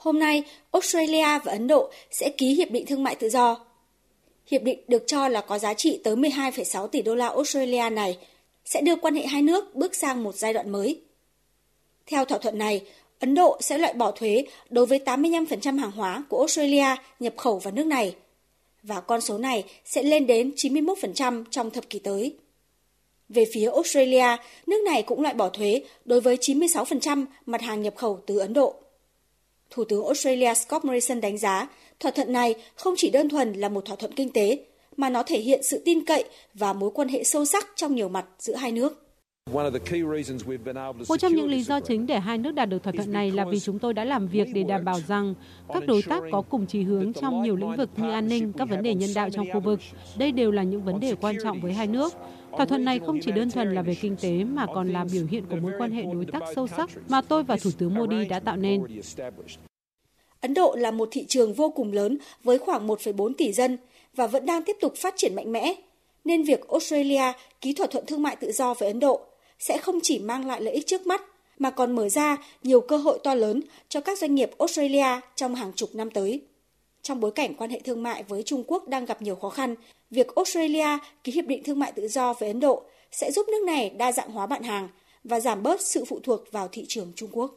Hôm nay, Australia và Ấn Độ sẽ ký hiệp định thương mại tự do. Hiệp định được cho là có giá trị tới 12,6 tỷ đô la Australia này sẽ đưa quan hệ hai nước bước sang một giai đoạn mới. Theo thỏa thuận này, Ấn Độ sẽ loại bỏ thuế đối với 85% hàng hóa của Australia nhập khẩu vào nước này, và con số này sẽ lên đến 91% trong thập kỷ tới. Về phía Australia, nước này cũng loại bỏ thuế đối với 96% mặt hàng nhập khẩu từ Ấn Độ. Thủ tướng Australia Scott Morrison đánh giá thỏa thuận này không chỉ đơn thuần là một thỏa thuận kinh tế, mà nó thể hiện sự tin cậy và mối quan hệ sâu sắc trong nhiều mặt giữa hai nước. Một trong những lý do chính để hai nước đạt được thỏa thuận này là vì chúng tôi đã làm việc để đảm bảo rằng các đối tác có cùng chí hướng trong nhiều lĩnh vực như an ninh, các vấn đề nhân đạo trong khu vực. Đây đều là những vấn đề quan trọng với hai nước. Thỏa thuận này không chỉ đơn thuần là về kinh tế mà còn là biểu hiện của mối quan hệ đối tác sâu sắc mà tôi và Thủ tướng Modi đã tạo nên. Ấn Độ là một thị trường vô cùng lớn với khoảng 1,4 tỷ dân và vẫn đang tiếp tục phát triển mạnh mẽ, nên việc Australia ký thỏa thuận thương mại tự do với Ấn Độ sẽ không chỉ mang lại lợi ích trước mắt mà còn mở ra nhiều cơ hội to lớn cho các doanh nghiệp Australia trong hàng chục năm tới. Trong bối cảnh quan hệ thương mại với Trung Quốc đang gặp nhiều khó khăn, việc Australia ký hiệp định thương mại tự do với Ấn Độ sẽ giúp nước này đa dạng hóa bạn hàng và giảm bớt sự phụ thuộc vào thị trường Trung Quốc.